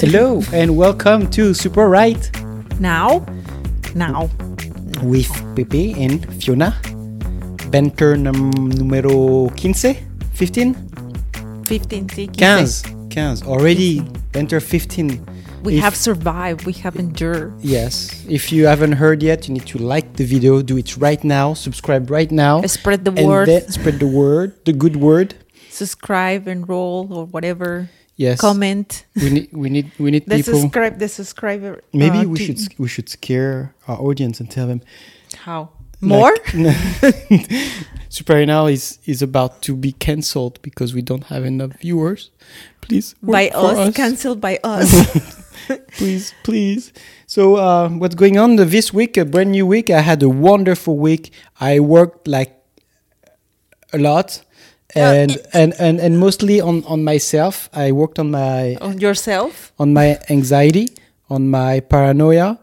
Hello and welcome to Super Right Now, now. with Pepe and Fiona. Banter num número 15? 15? 15, sí, 15. 15. 15. Already banter 15. We If- have survived. We have endured. Yes. If you haven't heard yet, you need to like the video. Do it right now. Subscribe right now. Spread the word. spread the word, the good word. subscribe, enroll, or whatever. Yes. Comment. We need we need we need The people. subscribe. The subscriber. Maybe uh, we should we should scare our audience and tell them How more? Like, Super now is is about to be cancelled because we don't have enough viewers. Please by for us, cancelled by us. please, please. So uh, what's going on this week? A brand new week. I had a wonderful week. I worked like a lot. And, and, and, and mostly on, on myself. I worked on my on yourself. on my anxiety, on my paranoia,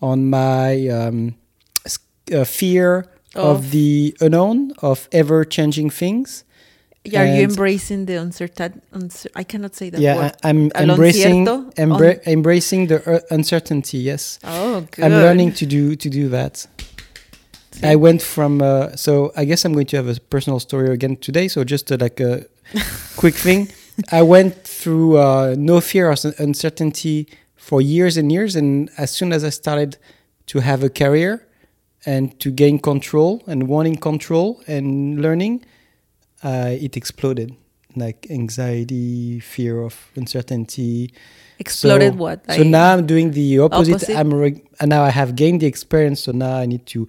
on my um, uh, fear of, Of- the unknown, of ever changing things. Are you embracing the uncertain? Uncer- I cannot say that yeah, word. I, am Al embracing embra- embracing the uh, uncertainty. Yes, oh, good. I'm learning to do to do that. I went from uh, so I guess I'm going to have a personal story again today. So just uh, like a quick thing, I went through uh, no fear of un- uncertainty for years and years, and as soon as I started to have a career and to gain control and wanting control and learning, uh, it exploded. Like anxiety, fear of uncertainty, Exploded so, what? So now I'm doing the opposite. Opposite? I'm reg- and now I have gained the experience. So now I need to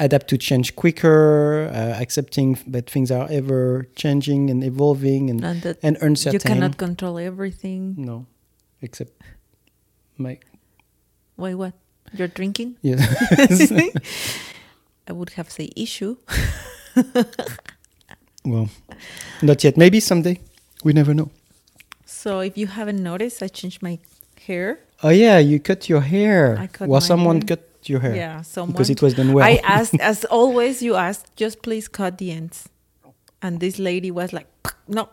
adapt to change quicker, uh, accepting that things are ever changing and evolving and and and uncertain. you cannot control everything. No, except my Wait, what? You're drinking? yeah. I would have say issue. well, not yet. Maybe someday. We never know. So if you haven't noticed, I changed my hair. Oh yeah, you cut your hair. I cut well, someone hair. cut your hair. Yeah, someone. Because it was done well. I asked, as always, you asked, just please cut the ends. And this lady was like, no,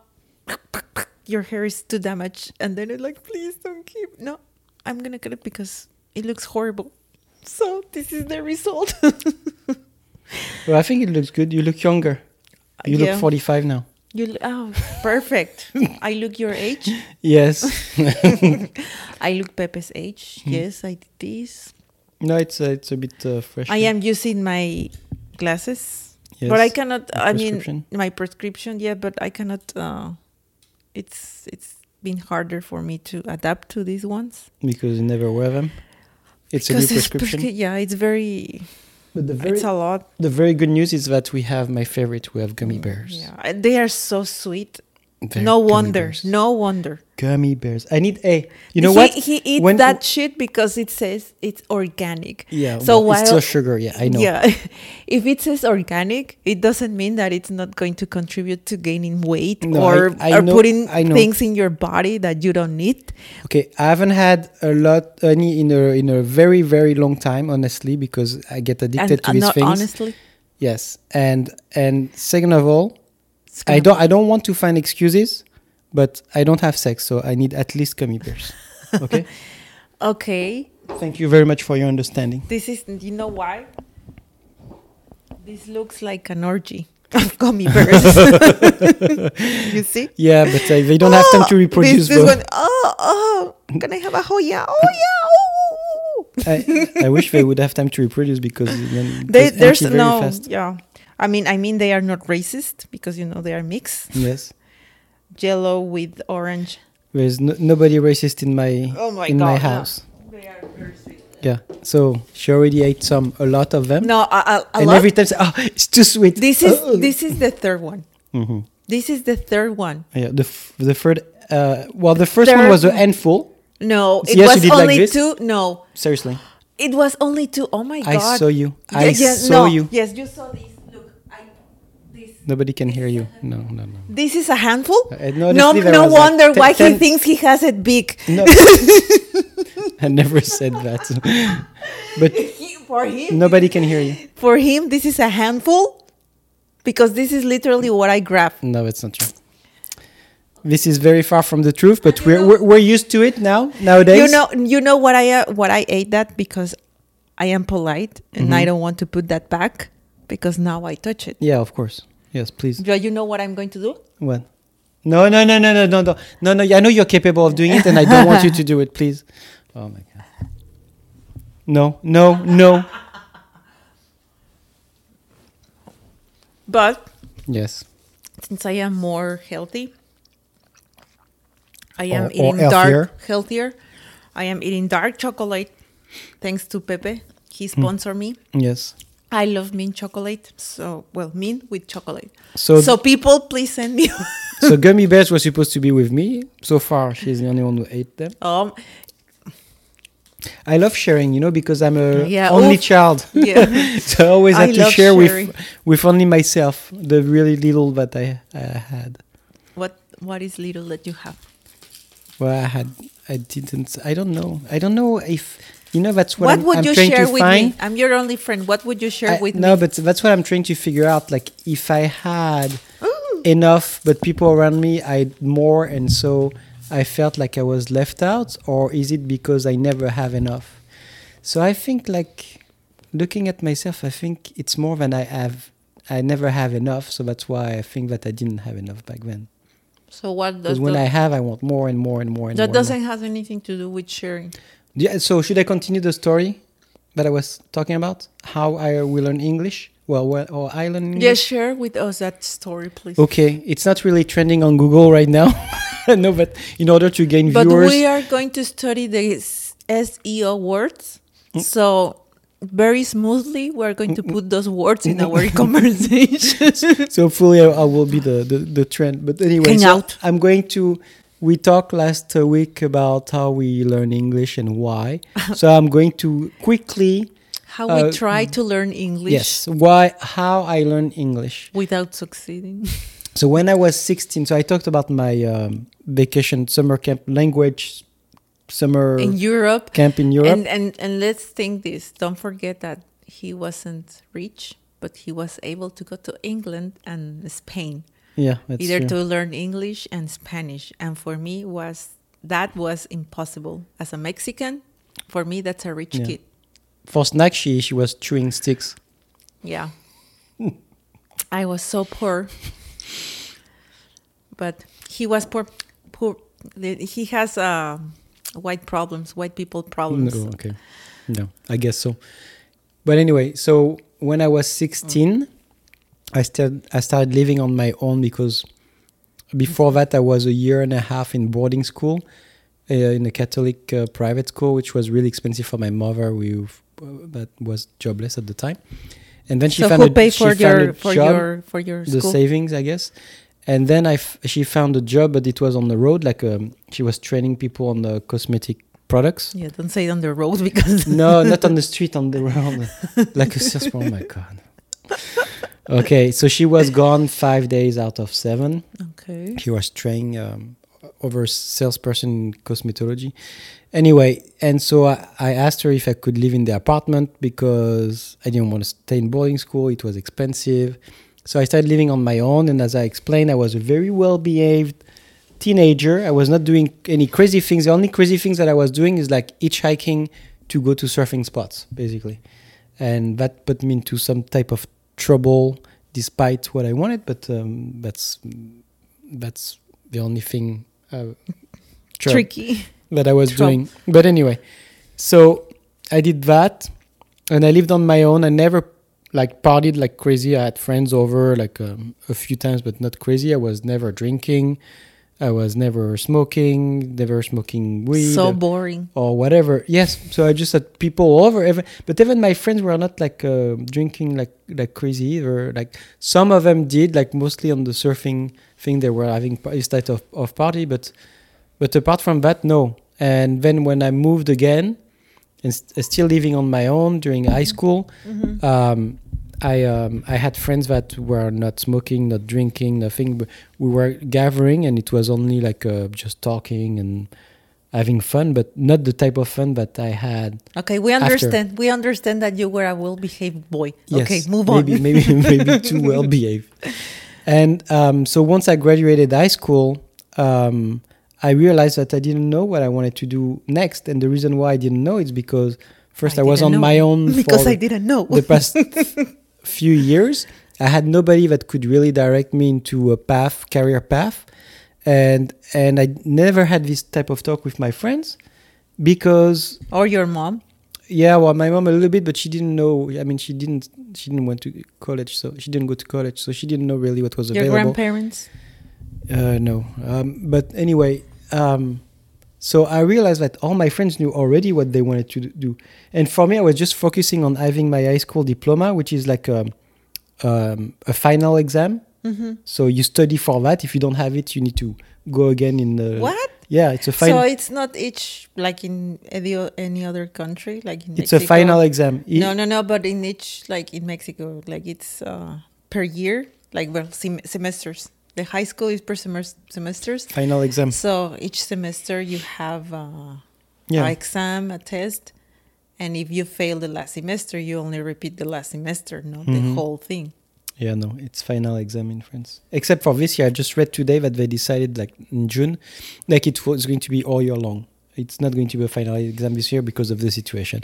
your hair is too damaged. And then it's like, please don't keep. No, I'm gonna cut it because it looks horrible. So this is the result. well, I think it looks good. You look younger. You Yeah. look 45 now. you l- oh perfect. I look your age. Yes. I look Pepe's age. Hmm. Yes, I did this. No, it's uh, it's a bit uh, fresh. I am using my glasses, Yes. but I cannot. I mean, my prescription. Yeah, but I cannot. Uh, it's it's been harder for me to adapt to these ones. because you never wear them. It's a new Because prescription. prescri- yeah, it's very. but the very it's a lot. the very good news is that we have my favorite. We have gummy bears. Yeah, they are so sweet. They're no wonder. No wonder. gummy bears. I need a. You know he, what? He eats When- that shit because it says it's organic. Yeah. So well, it's still sugar. Yeah, I know. Yeah. if it says organic, it doesn't mean that it's not going to contribute to gaining weight No, or, I- I or know- putting things in your body that you don't need. Okay, I haven't had a lot any in a in a very very long time, honestly, because I get addicted And to these not things. honestly. Yes, and and second of all, I don't I don't want to find excuses, but I don't have sex, so I need at least gummy bears. Okay. Okay. Thank you very much for your understanding. This is you know why? This looks like an orgy of gummy bears. you see? Yeah, but uh, they don't have time to Oh, reproduce. This, this one, oh, oh, can I have a hoya? Oh yeah. Oh. I, I wish they would have time to reproduce because then They, goes there's no, fast. yeah. I mean, I mean, they are not racist because you know they are mixed. Yes, Yellow with orange. there's no, nobody racist in my Oh my in god! my no. house. They are very sweet. Yeah, so she already ate some, a lot of them, No, a, a, a and lot. every time, say, oh, it's too sweet. this is Oh. this is the third one. Mhm. This is the third one. Yeah, the f- the third. Uh, well, the first one was a handful. No, it Yes, you was did like only two. No, Seriously, it was only two. Oh my God. I saw you. Yeah, I yeah, saw no. you. Yes, you saw this. I. Nobody can hear you. No, no, no. This is a handful. Uh, no, no, no wonder why he thinks he has it big. No, I never said that. but He- for him, nobody can hear you. for him, this is a handful because this is literally what I grab. No, it's not true. this is very far from the truth, but we're, we're we're used to it now nowadays. You know, you know what I uh, what I ate that because I am polite and I Mhm. don't want to put that back because now I touch it. Yeah, of course. Yes, please. Do you know what I'm going to do? What? No, no, no, no, no, no, no, no, no. I know you're capable of doing it, and I don't want you to do it, please. Oh my god. No, no, no. But Yes. since I am more healthy, I am Or- or eating healthier. dark, healthier. I am eating dark chocolate, thanks to Pepe. Hmm. He sponsored me. Yes. I love mint chocolate. So, well, mint with chocolate. So, So, people, please send me. so gummy bears were supposed to be with me. So far, she's the only one who ate them. um, I love sharing, you know, because I'm a Yeah, only oof. child. yeah. so I always I had to share sharing. with with only myself the really little that I, I had. What What is little that you have? Well, I had, I didn't, I don't know. I don't know if, you know, that's what, What I'm, would I'm you trying share to with find. me? I'm your only friend. What would you share I- with no, me? No but that's what I'm trying to figure out. Like, if I had Ooh. enough, but people around me, I had more, and so I felt like I was left out, or is it because I never have enough? So I think, like, looking at myself, I think it's more than I have. I never have enough, so that's why I think that I didn't have enough back then. So what Because does when I have, I want more and more and more and that more. and more. doesn't have anything to do with sharing. Yeah, so should I continue the story that I was talking about? How I will learn English? Well, well or I learn English? Yes, share with us that story, please. Okay, it's not really trending on Google right now. no, but in order to gain But viewers, we are going to study the SEO words. Mm. So very smoothly, we're going to put those words in our conversation. so hopefully I, I will be the, the, the trend. But anyway, so. I'm going to. We talked last week about how we learn English and why. so I'm going to quickly How Uh, we try to learn English yes why how I learn English. without succeeding. So when I was 16, so I talked about my um, vacation summer camp language summer in Europe. camp in Europe. And, and and let's think this. Don't forget that he wasn't rich, but he was able to go to England and Spain, yeah, either true. to learn English and Spanish. And for me was that was impossible as a Mexican. For me, that's a rich Yeah. kid. For snack, she she was chewing sticks. Yeah, I was so poor, but he was poor. Poor. He has uh, white problems, white people problems. No, okay, no, I guess so. But anyway, so when I was 16, I started I started living on my own because before that I was a year and a half in boarding school uh, in a Catholic uh, private school, which was really expensive for my mother, who uh, that was jobless at the time. And then she so found who a, paid she for found your for job, your for your the savings, I guess. And then I f- she found a job, but it was on the road. Like um, she was training people on the cosmetic products. Yeah, don't say on the road because no, not on the street, on the road, like a salesman. Oh my god. Okay, so she was gone five days out of seven. okay. She was training um, over salesperson in cosmetology. Anyway, and so I, I asked her if I could live in the apartment because I didn't want to stay in boarding school. It was expensive. So I started living on my own. And as I explained, I was a very well behaved teenager. I was not doing any crazy things. The only crazy things that I was doing is like hitchhiking to go to surfing spots, basically. And that put me into some type of trouble despite what I wanted. But um, that's that's the only thing uh, tr- Tricky. that I was Trouble. doing. But anyway, so I did that, and I lived on my own. I never like partied like crazy. I had friends over like um, a few times, but not crazy. I was never drinking. I was never smoking. Never smoking weed So boring. or whatever. Yes, so I just had people over. Even, but even my friends were not like uh, drinking like like crazy either. Like some of them did, like mostly on the surfing thing. They were having this type of, of party, but but apart from that, no. And then when I moved again, and st- still living on my own during high school, Mhm. um, I um, I had friends that were not smoking, not drinking, nothing. But we were gathering, and it was only like uh, just talking and having fun, but not the type of fun that I had. Okay, we After. understand. We understand that you were a well-behaved boy. Yes, okay, move on. maybe, Maybe maybe too well behaved. And um, so once I graduated high school, um, I realized that I didn't know what I wanted to do next, and the reason why I didn't know is because first I, was on know. my own because I didn't know. the past few years. I had nobody that could really direct me into a path, career path, and and I never had this type of talk with my friends because or your mom. yeah, well, my mom a little bit, but she didn't know. I mean, she didn't she didn't went to college, so she didn't go to college, so she didn't know really what was Your available. grandparents. Uh, no. Um, but anyway, um, so I realized that all my friends knew already what they wanted to do. And for me, I was just focusing on having my high school diploma, which is like a, um, a final exam. Mm-hmm. So you study for that. If you don't have it, you need to go again in the. What? Yeah, it's a final. So it's not each like in any, any other country, like in it's a final exam. No, no, no. But in each, like in Mexico, like it's uh, per year, like well, sem- semesters. The high school is per semes- semesters. Final exam. So each semester you have uh, Yeah. an exam, a test, and if you fail the last semester, you only repeat the last semester, not the Mhm. whole thing. Yeah, no, it's final exam in France. Except for this year, I just read today that they decided, like in June, like it was going to be all year long. It's not going to be a final exam this year because of the situation.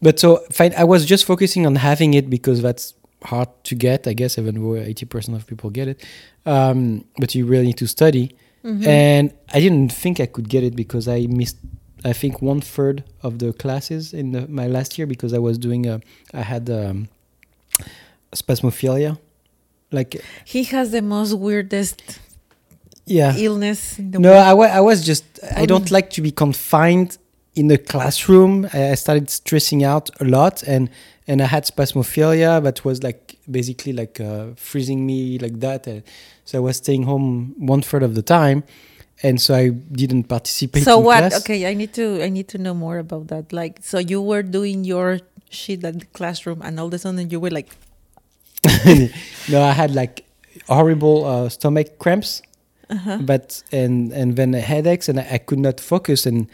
But so fine, I was just focusing on having it because that's hard to get, I guess, even though eighty percent of people get it. Um, but you really need to study, Mhm. and I didn't think I could get it because I missed. I think one third of the classes in the, my last year because I was doing a, I had um, spasmophilia, like he has the most weirdest yeah. illness in the No, world. I wa- I was just I don't Mm. like to be confined in the classroom. I started stressing out a lot, and and I had spasmophilia that was like basically like uh, freezing me like that. Uh, so I was staying home one third of the time, and so I didn't participate. So what? class. Okay, I need to I need to know more about that. Like, so you were doing your shit at the classroom, and all of a sudden you were like, no, I had like horrible uh, stomach cramps. uh-huh. but and and then headaches and I, I could not focus and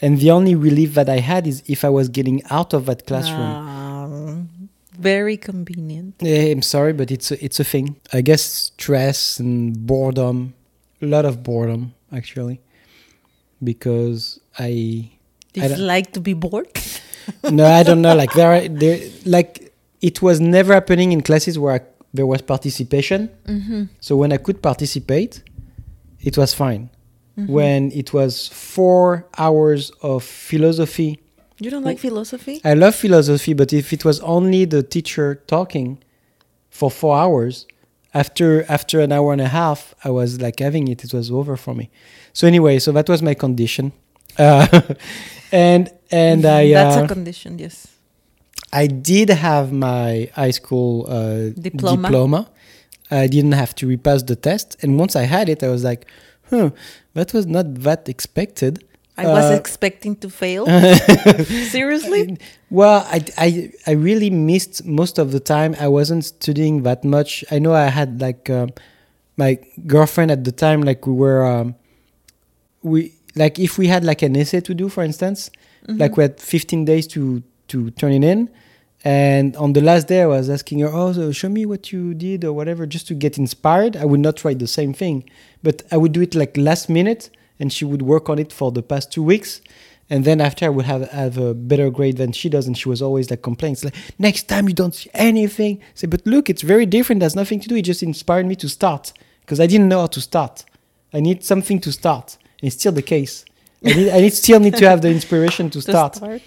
and the only relief that I had is if I was getting out of that classroom. Um, very convenient. Yeah, I'm sorry, but it's a, it's a thing. I guess stress and boredom, a lot of boredom actually, because I I don't- Dislike to be bored. no I don't know like there are there like it was never happening in classes where I, there was participation. mm-hmm. So when I could participate, it was fine. Mm-hmm. When it was four hours of philosophy you don't like philosophy? I love philosophy, but if it was only the teacher talking for four hours, after after an hour and a half, I was like having it. It was over for me. So anyway, so that was my condition, uh, and and I That's uh, a condition. Yes. I did have my high school uh, Diploma. diploma. I didn't have to repass the test, and once I had it, I was like, "Huh, that was not that expected." I was Uh, expecting to fail. Seriously? Well, I, I, I really missed most of the time. I wasn't studying that much. I know I had like um my girlfriend at the time. Like we were, um, we like if we had like an essay to do, for instance, Mm-hmm. like we had 15 days to to turn it in. And on the last day, I was asking her, "Oh, so show me what you did or whatever," just to get inspired. I would not write the same thing, but I would do it like last minute, and she would work on it for the past two weeks. And then after, I would have have a better grade than she does, and she was always like complaining, it's like next time you don't see anything. I say, but look, it's very different. There's nothing to do. It just inspired me to start because I didn't know how to start. I need something to start. And it's still the case. I need, I need still need to have the inspiration to To start start?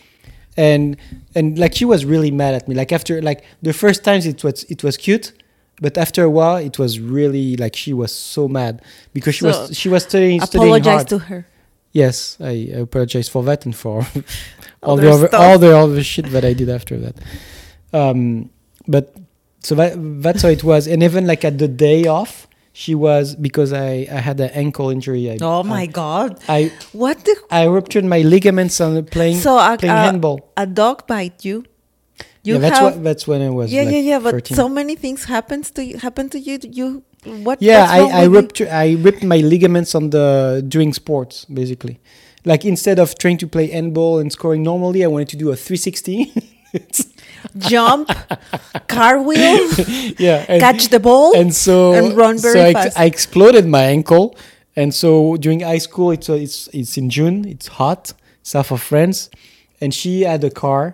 And and like she was really mad at me like after like the first times it was it was cute but after a while it was really like she was so mad because she So, was she was studying studying Apologize hard to her. yes I, I apologize for that and for all Other the other, stuff. all the other shit that I did after that um but so that that's how it was and even like at the day off she was because I I had an ankle injury I, Oh my I, God. I What the? I ruptured my ligaments on playing so a, playing a, handball a dog bite you. You yeah, that's have what that's when I was yeah like yeah yeah. But 13. so many things happens to you. Happen to you. You what? yeah I, I with you? ripped I ripped my ligaments on the doing sports basically like instead of trying to play handball and scoring normally I wanted to do a 360 jump, cartwheel, yeah and, catch the ball. and so and run very so I, fast. I exploded my ankle And so during high school, it's uh, it's it's in June. It's hot, south of France, and she had a car.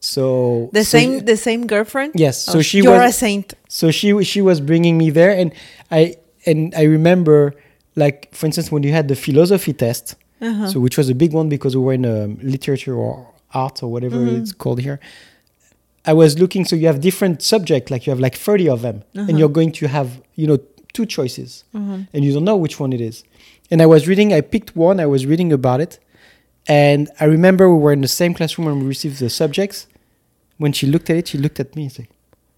So The so- same the same girlfriend? Yes, so Oh, she You're was- a saint. so she she was bringing me there, and I and I remember like for instance when you had the philosophy test, Uh-huh. so which was a big one because we were in um, literature or art or whatever Mm-hmm. it's called here. I was looking, so you have different subjects, like you have like thirty of them, Uh-huh. and you're going to have you know two choices, Mm-hmm. and you don't know which one it is. And I was reading, I picked one, I was reading about it, and I remember we were in the same classroom when we received the subjects. When she looked at it, she looked at me and said,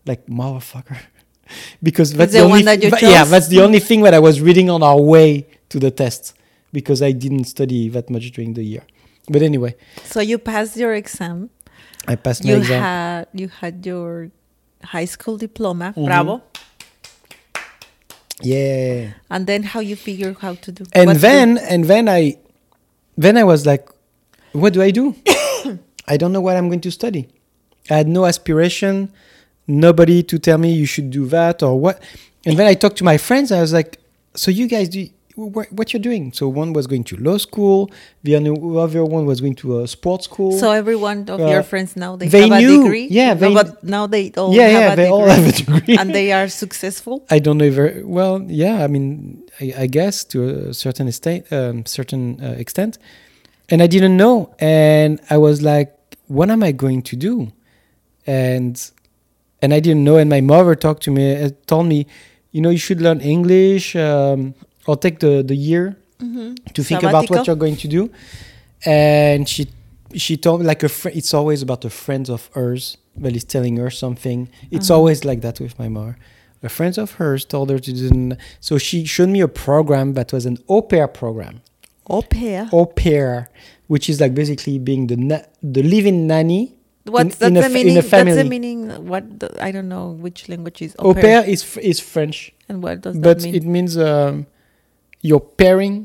like motherfucker. because that's the the, only one that you but yeah, that's the only thing that I was reading on our way to the test because I didn't study that much during the year. But anyway, So you passed your exam. I passed my You exam. had you had your high school diploma. Mhm. Bravo. yeah. And then how you figure how to do And what to do? then and then I then I was like, what do I do? I don't know what I'm going to study. I had no aspiration, nobody to tell me you should do that or what. And then I talked to my friends. I was like, so you guys do what, what you're doing? So one was going to law school, the other one was going to a sports school. So every one of Uh, your friends now they, they have knew, a degree. yeah, No, but now they all yeah, have yeah, a they degree. all have a degree. and they are successful. I don't know very well. Yeah, I mean, I, I guess to a certain extent, um, certain uh, extent, and I didn't know, and I was like, "What am I going to do?" And and I didn't know. And my mother talked to me, uh, told me, "You know, you should learn English um, or take the the year to think about what you're going to do." And she she told me like a fr- it's always about a friend of hers that is telling her something. It's Uh-huh. always like that with my mother. A friend of hers told her to do. n- So she showed me a program that was an au pair program. Au pair. Au pair, which is like basically being the na- the living nanny. What's in that's a the fa- in meaning? That's the meaning. What the, I don't know which language is Au pair is f- is French, and what does but that mean? it means um, you're pairing.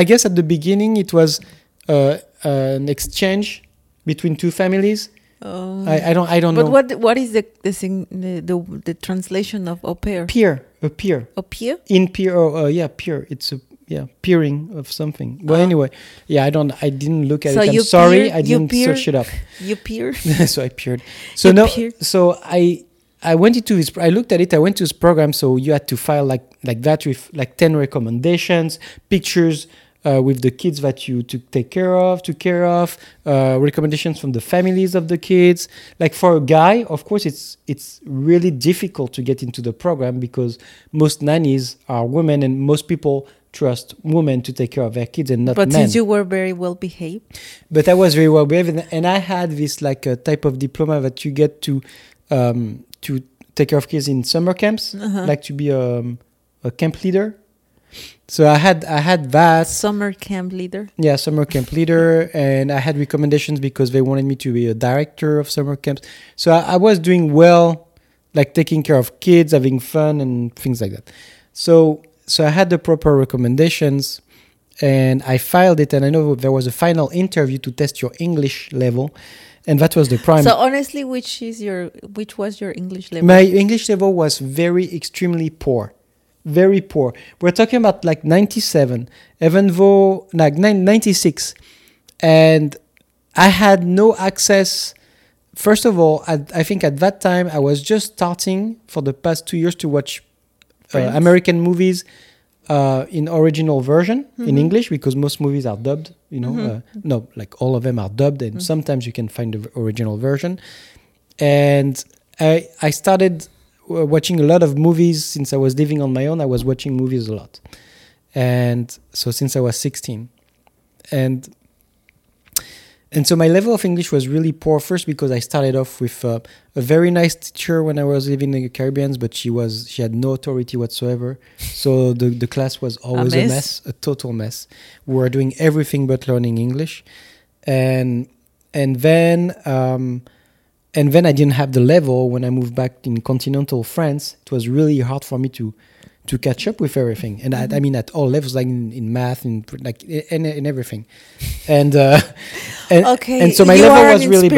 I, guess at the beginning it was uh, an exchange between two families. Oh. I, I don't I don't but know. But what what is the the, thing, the the the translation of au pair? peer a peer Au pair? in peer or uh, yeah peer it's a yeah peering of something well Ah. anyway yeah i don't i didn't look at So it i'm sorry peer- i didn't peer- search it up You peer? so i peered so You no peer. so i i went into this i looked at it i went to this program so you had to file like like that with like 10 recommendations pictures uh, with the kids that you took take care of took care of uh, recommendations from the families of the kids. Like for a guy of course it's it's really difficult to get into the program because most nannies are women and most people trust women to take care of their kids and not but men. since you were very well behaved, but I was very well behaved, and- and I had this like a type of diploma that you get to um, to take care of kids in summer camps, Uh-huh. like to be um, a camp leader. So I had I had that, summer camp leader. yeah, summer camp leader, and I had recommendations because they wanted me to be a director of summer camps. So I, I was doing well, like taking care of kids, having fun, and things like that. So so I had the proper recommendations, and I filed it. And I know there was a final interview to test your English level, and that was the prime. So honestly, which is your which was your English level? My English level was very extremely poor. Very poor. We're talking about like 97, even though like nine- 96. And I had no access. First of all, I, I think at that time I was just starting for the past two years to watch uh, American movies uh, in original version in Mhm. English because most movies are dubbed. You know, Mhm. uh, no, like all of them are dubbed, and Mm. sometimes you can find the original version. And I I started watching a lot of movies since I was living on my own. I was watching movies a lot, and so since I was sixteen, and and so my level of English was really poor first because I started off with uh, a very nice teacher when I was living in the Caribbean, but she was she had no authority whatsoever. So the the class was always a mess. mess, a total mess. We were doing everything but learning English, and and then um, and then I didn't have the level when I moved back in continental France. It was really hard for me to to catch up with everything, and I, I mean at all levels, like in, in math, and like in, in everything, and uh, and, okay, and so my you level was really ba-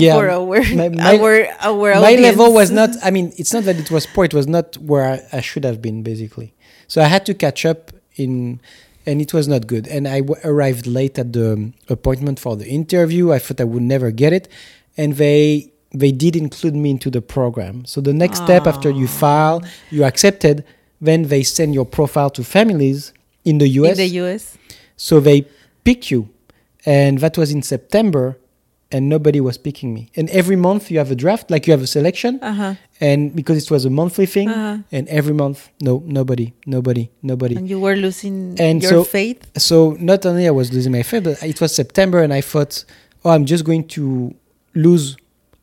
yeah, for our my- my- our our my level was not i mean it's not that it was poor it was not where I, I should have been basically. So i had to catch up in and it was not good. And i w- arrived late at the um, appointment for the interview. I thought i would never get it. And they they did include me into the program. So the next step after you file you accepted then they send your profile to families in the us In the US. so they pick you and that was in september and nobody was picking me and every month you have a draft like you have a selection Uh huh. and because it was a monthly thing Uh-huh. and every month no nobody nobody nobody And you were losing And your so- faith. so not only i was losing my faith but it was september and i thought oh i'm just going to lose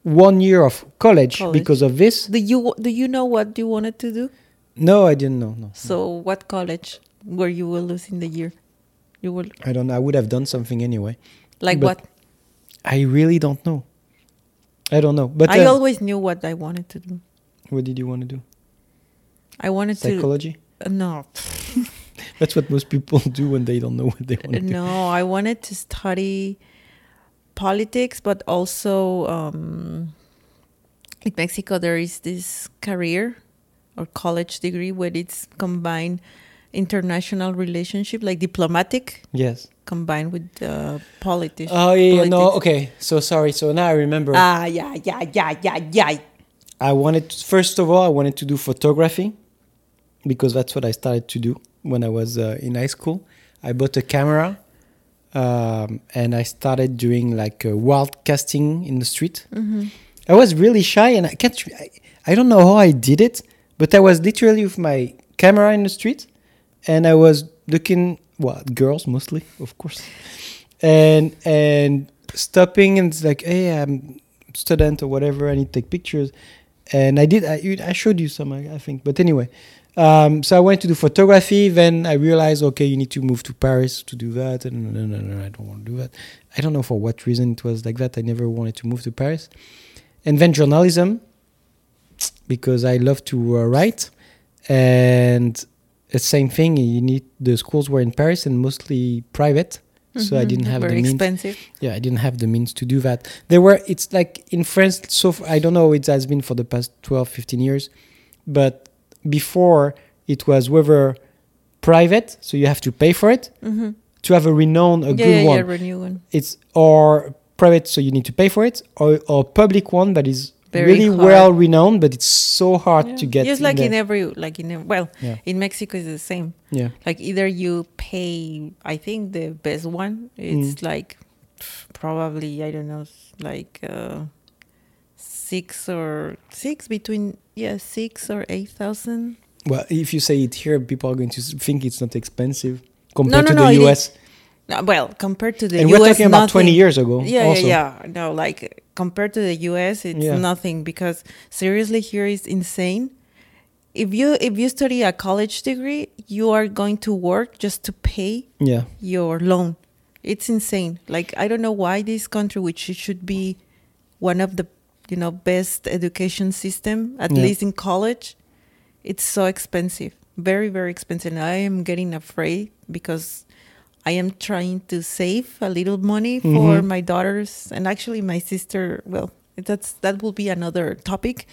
one year of college, College. because of this Do you do you know what you wanted to do? No i didn't know no. So what college were you losing the year? You were i don't know i would have done something anyway. Like But what? i really don't know. I don't know but I uh, always knew what I wanted to do. what did you want to do? I wanted psychology? To uh, no. That's what most people do when they don't know what they want to do. No I wanted to study politics, but also um, in Mexico there is this career or college degree where it's combined international relationship like diplomatic yes combined with uh, politics. oh yeah, yeah no okay so sorry so now i remember Ah yeah yeah yeah yeah yeah. I wanted to, first of all I wanted to do photography because that's what I started to do when I was uh, in high school. I bought a camera um, and I started doing like uh, wild casting in the street. Mm-hmm. I was really shy and I can't I, I don't know how I did it, but I was literally with my camera in the street and I was looking well girls mostly, of course. And and stopping and it's like, hey, I'm student or whatever, I need to take pictures. And I did I, I showed you some I, think. But anyway, um, so I went to do photography, then I realized okay, you need to move to Paris to do that and no no no, I don't want to do that. I don't know for what reason it was like that. I never wanted to move to Paris. And then journalism because I love to uh, write and the same thing you need the schools were in Paris and mostly private so I Mhm. didn't have very the means expensive. yeah i didn't have the means to do that there were it's like in france so far, I don't know it has been for the past 12 15 years but before it was whether private so you have to pay for it Mm-hmm. to have a renowned a yeah, good yeah, one yeah, one. it's or private so you need to pay for it or or public one that is Very really hard. well renowned but it's so hard Yeah. to get Just like in there. every like in well Yeah. in Mexico is the same. yeah Like either you pay, I think the best one it's Mm. like probably I don't know like uh, six or six between yeah six or eight thousand. well if you say it here people are going to think it's not expensive compared no, to the it us Uh, well, compared to the and US, we're talking about 20 years ago Yeah, also. yeah, yeah. No, like compared to the US, it's Yeah. nothing because seriously, here is insane. If you if you study a college degree, you are going to work just to pay yeah your loan. It's insane. Like I don't know why this country, which should be one of the you know best education system, at Yeah. least in college, it's so expensive. Very very expensive. And I am getting afraid because I am trying to save a little money for Mhm. my daughters and actually my sister. Well, that's that will be another topic.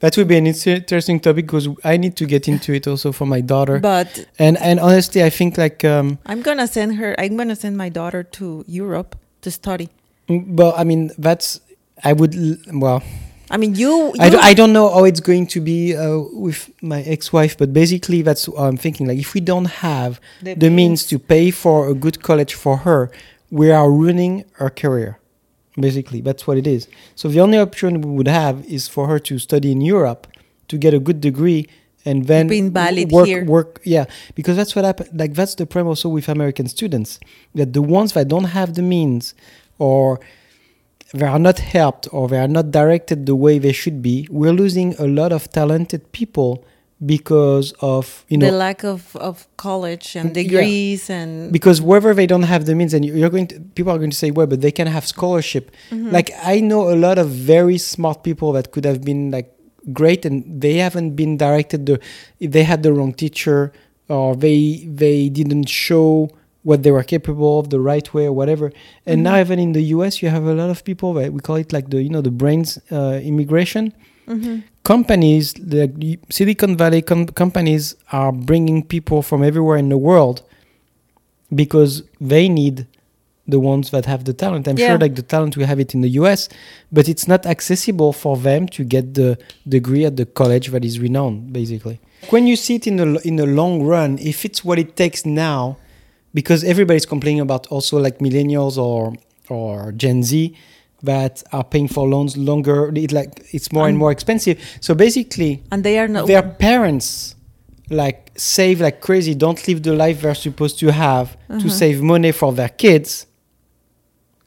That would be an interesting topic because I need to get into it also for my daughter. But and and honestly, I think like um, I'm gonna send her. I'm gonna send my daughter to Europe to study. mm, well, I mean that's I would l- well I mean, you. I, you do, I don't know how it's going to be uh, with my ex-wife, but basically that's what I'm thinking. Like if we don't have The the, means. to pay for a good college for her, we are ruining her career. Basically, that's what it is. So the only option we would have is for her to study in Europe to get a good degree and then work here. work yeah because that's what happened like that's the problem also with american students that the ones that don't have the means or they are not helped or they are not directed the way they should be we're losing a lot of talented people because of you know the lack of, of college and Mm, yeah. degrees and because whether they don't have the means and you're going to people are going to say well but they can have scholarship Mm-hmm. like i know a lot of very smart people that could have been like great and they haven't been directed the if they had the wrong teacher or they they didn't show what they were capable of the right way or whatever and now Mhm. even in the us you have a lot of people that we call it like the you know the brains uh, immigration Mhm. companies, the Silicon Valley com- companies, are bringing people from everywhere in the world because they need the ones that have the talent. I'm Yeah. sure like the talent we have it in the US, but it's not accessible for them to get the degree at the college that is renowned, basically. When you see it in the in the long run, if it's what it takes now, because everybody's complaining about also like millennials or or Gen Z that are paying for loans longer, it like it's more and And- more expensive. So basically, and they are not their parents like save like crazy don't live the life they're supposed to have to Uh-huh. save money for their kids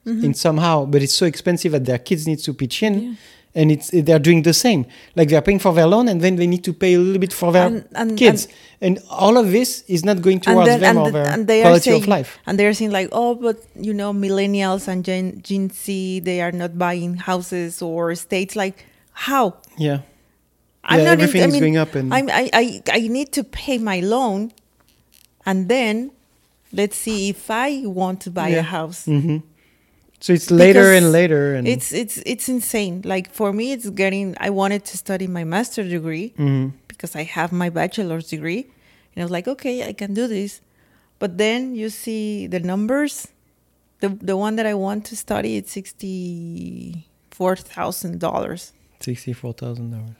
Mhm. in somehow but it's so expensive that their kids need to pitch in Yeah. And it's they're doing the same. Like they're paying for their loan and then they need to pay a little bit for their And- and- kids. And, all of this is not going towards then- them and or their and they are quality of life. and they're saying like oh but you know millennials and gen, gen z they are not buying houses or estates. Like how? Yeah. I'm yeah not everything in- I is mean, going up and I'm, I, I I need to pay my loan and then let's see if I want to buy Yeah. a house. Mhm. So it's later and later and it's it's it's insane like for me it's getting I wanted to study my master's degree Mhm. because I have my bachelor's degree. And I was like, okay, I can do this. But then you see the numbers. The the one that I want to study it's sixty four thousand dollars. $64000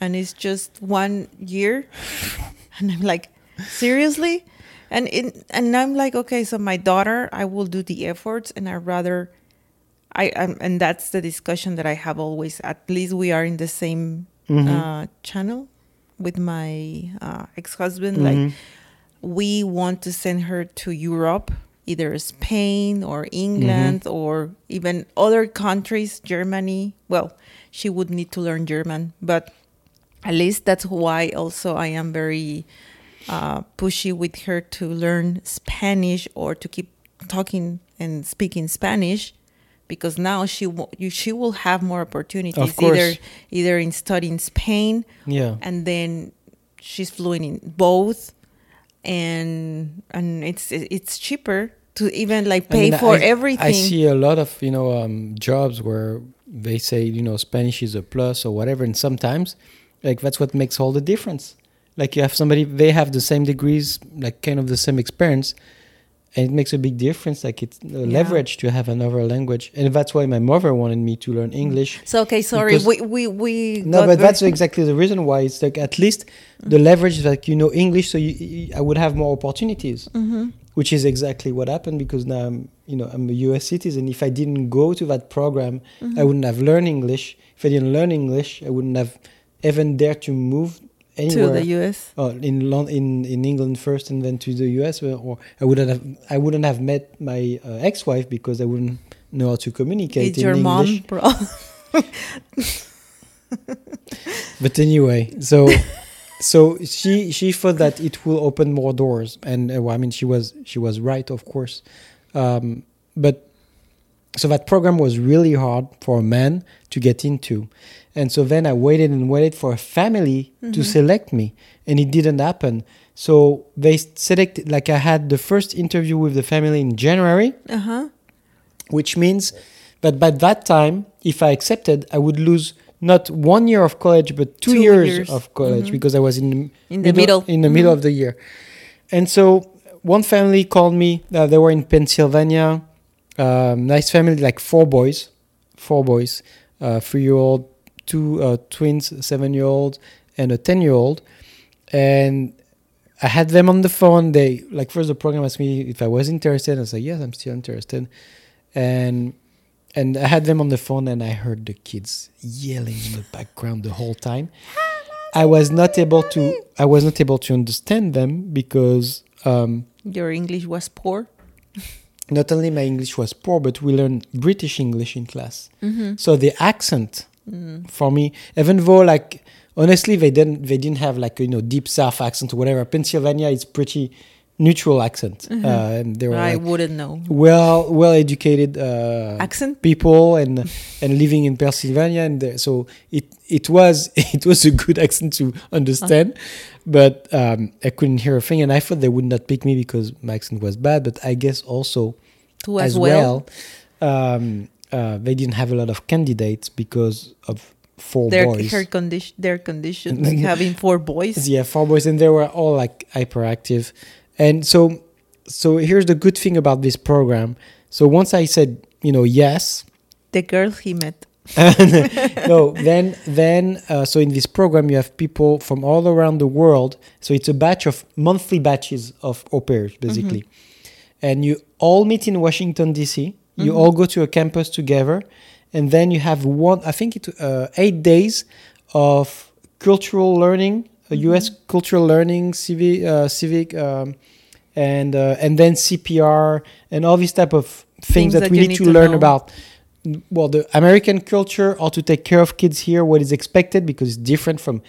And it's just one year. and I'm like, seriously? And it, and I'm like, okay, so my daughter, I will do the efforts and I rather I um, and that's the discussion that I have always. At least we are in the same Mhm. uh, channel with my uh, ex-husband. Mhm. Like we want to send her to Europe, either Spain or England or even other countries, Germany. Well, she would need to learn German, but at least that's why also I am very uh, pushy with her to learn Spanish or to keep talking and speaking Spanish because now she you, she will have more opportunities either either in studying Spain yeah. and then she's fluent in both and and it's it's cheaper to even like I pay mean, for I- everything. I see a lot of you know um, jobs where they say you know Spanish is a plus or whatever, and sometimes like that's what makes all the difference. Like you have somebody they have the same degrees, like kind of the same experience, and it makes a big difference. Like it's Yeah. leverage to have another language, and that's why my mother wanted me to learn English. so okay sorry we we we No, but that's exactly the reason why it's like at least the leverage is like you know English, so you, I would have more opportunities Mhm. which is exactly what happened because now I'm, you know, I'm a US citizen. If I didn't go to that program, Mm-hmm. I wouldn't have learned English. If I didn't learn English, I wouldn't have even dared to move to the US Oh, in Lon- in in England first, and then to the US, or, or I wouldn't have I wouldn't have met my uh, ex-wife because I wouldn't know how to communicate it's in your English. mom bro But anyway, so so she she thought that it will open more doors, and uh, well, I mean she was she was right, of course. Um, but so that program was really hard for a man to get into, and so then I waited and waited for a family to select me, and it didn't happen. So they selected like I had the first interview with the family in January, uh-huh which means that by that time, if I accepted, I would lose not one year of college but two, Two years, years. of college Mhm. because I was in In the middle. in the middle Mhm. of the year. And so one family called me. Uh, they were in Pennsylvania. Um, nice family, like four boys, four boys, uh, three-year-old, two uh, twins, seven-year-old, and a ten-year-old. And I had them on the phone. They like first the program asked me if I was interested. I said yes, I'm still interested. And and I had them on the phone, and I heard the kids yelling in the background the whole time. I was not able to. I was not able to understand them because um, your English was poor not only my English was poor, but we learned British English in class. mm-hmm. So the accent Mm. for me, even though like honestly they didn't they didn't have like you know deep South accent or whatever. Pennsylvania is pretty neutral accent, Mhm. uh, and they were I like, wouldn't know well well educated uh, accent people and and living in Pennsylvania, and so it it was it was a good accent to understand, but um, I couldn't hear a thing, and I thought they would not pick me because my accent was bad, but I guess also too as as well, well, um, uh, they didn't have a lot of candidates because of four their boys. her condition, their condition, like having four boys. Yeah, four boys, and they were all like hyperactive. And so, so here's the good thing about this program. So once I said, you know, yes, The girl he met. no, then then uh, so in this program you have people from all around the world. So it's a batch of monthly batches of au pairs basically, and you all meet in Washington D.C. You all go to a campus together, and then you have one. I think it uh, eight days of cultural learning, uh, U.S. cultural learning, civic, uh, civic, um, and uh, and then CPR and all these type of things, Things that, that we need, need to, to learn know. about well the american culture how to take care of kids here what is expected because it's different from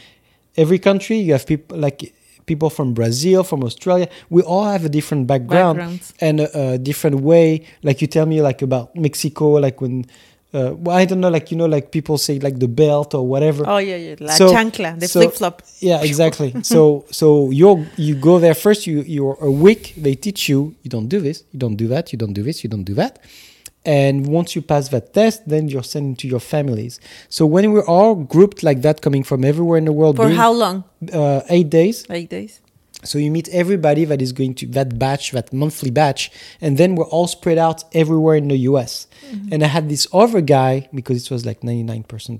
every country. You have people like people from brazil from australia. We all have a different background Backgrounds. and a, a different way. Like you tell me like about mexico like when uh, well, i don't know like you know like people say like the belt or whatever. Oh yeah, yeah, la So- chancla, the so- flip flop. yeah exactly. So so you you go there first. You you're a week. They teach you you don't do this you don't do that you don't do this you don't do that and once you pass that test then you're sent to your families so when we're all grouped like that coming from everywhere in the world For doing, how long? uh, eight days Eight days. so you meet everybody that is going to that batch that monthly batch and then we're all spread out everywhere in the us and i had this other guy because it was like 99%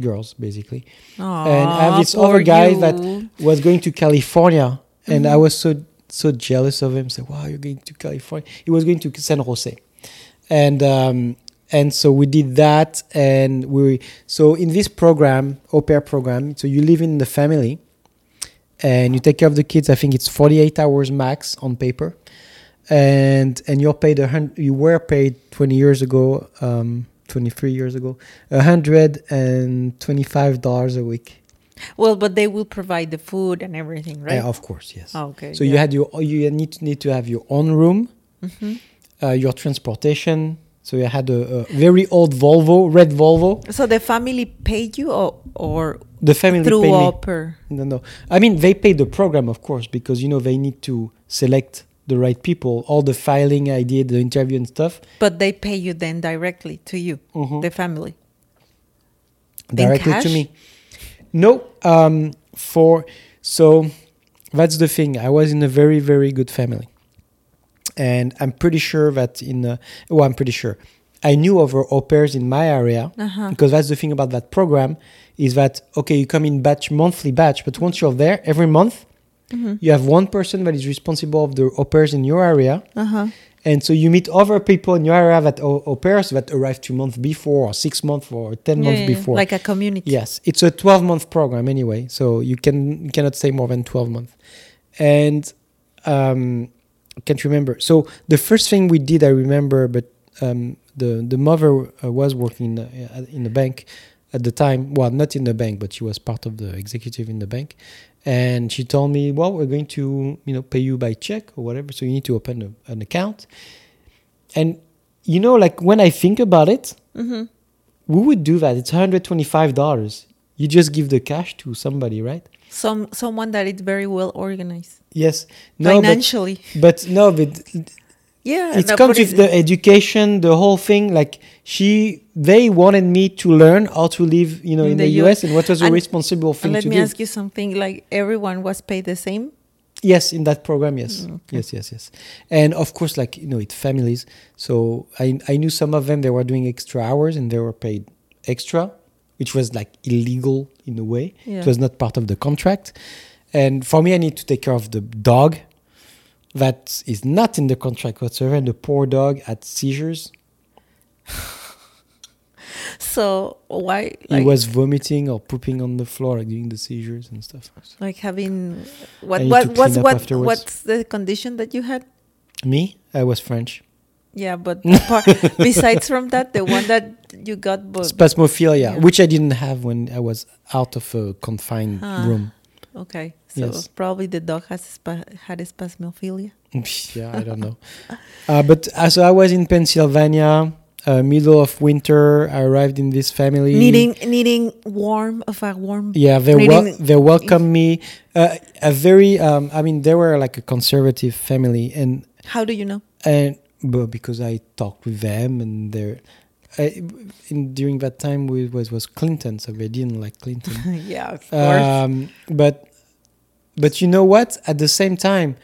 girls basically and I have this other guy you. that was going to California, and I was so so jealous of him. So wow, you're going to California. He was going to San Jose, and um, and so we did that, and we so in this program, au pair program. So you live in the family, and you take care of the kids. I think it's 48 hours max on paper, and and you're paid a hundred. You were paid 20 years ago. Um, 23 years ago, $125 a week. Well, but they will provide the food and everything, right? Yeah, of course, yes. Oh, okay. So you had your you need to need to have your own room, uh, your transportation. So you had a, a very old Volvo, red Volvo. So the family paid you, or or The family through paid me. No, no. I mean, they pay the program, of course, because you know they need to select the right people. All the filing I did, the interview and stuff, But they pay you then directly to you, Mhm. the family. directly to me. No, um, for so that's the thing. I was in a very very good family, and I'm pretty sure that in uh, well, I'm pretty sure I knew of au pairs in my area Uh-huh. because that's the thing about that program is that okay, you come in batch monthly batch, but once you're there every month, Mm-hmm. you have one person that is responsible of the au pairs in your area. Uh huh. And so you meet other people in your area that au, au pairs that arrived two months before, or six months, or ten months before. like a community. Yes, it's a 12 month program anyway, so you can you cannot stay more than 12 months. And um, can't remember. So the first thing we did, I remember, but um, the the mother uh, was working in the, uh, in the bank at the time. Well, not in the bank, but she was part of the executive in the bank. And she told me, "Well, we're going to you know pay you by check or whatever, so you need to open a, an account." And you know, like when I think about it, Mm-hmm. who would do that? It's hundred twenty-five dollars. You just give the cash to somebody, right? Some someone that is very well organized Yes. No, but, financially. but no, but yeah, it comes with the education, the whole thing. Like she, they wanted me to learn how to live, you know, in, In the, the US, US. and what was the And- responsible thing And let to me do. ask you something. Like everyone was paid the same. Yes, in that program, yes, Mm, yes, yes, yes, and of course, like you know, it's families. So I I knew some of them they were doing extra hours and they were paid extra, which was like illegal in a way. Yeah. It was not part of the contract. And for me, I need to take care of the dog. That is not in the contract whatsoever. And the poor dog had seizures. So why he was vomiting or pooping on the floor, like doing the seizures and stuff. like having what what what's what afterwards. what's the condition that you had? Me, I was French. Yeah, but apart, besides from that, the one that you got, but Spasmophilia, Yeah. which I didn't have when I was out of a confined Ah. room. okay, so Yes. probably the dog has had spasmophilia. yeah, I don't know. Uh, but uh, so I was in Pennsylvania, uh, middle of winter. I arrived in this family. Needing needing warm of a warm. Yeah, they wel- they welcomed me. Uh, a very, um, I mean, they were like a conservative family, and How do you know? and but because I talked with them, and they're I, in, during that time we was was Clinton, so they didn't like Clinton. yeah, of course. um, but but you know what? At the same time,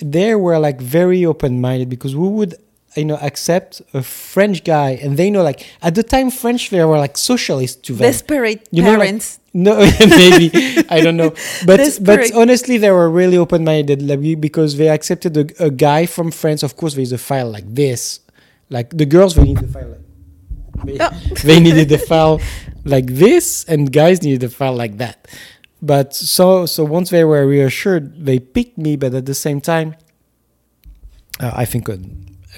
they were like very open minded because we would you know accept a French guy, and they know like at the time French they were like socialists to them. Desperate You know, like- parents. No, maybe I don't know, but but honestly, they were really open minded, like, because they accepted a, a guy from France. Of course, there's a file like this, like the girls they need the file like they, Oh. they needed the file like this, and guys needed the file like that. But so so once they were reassured, they picked me, but at the same time, uh, I think. Uh,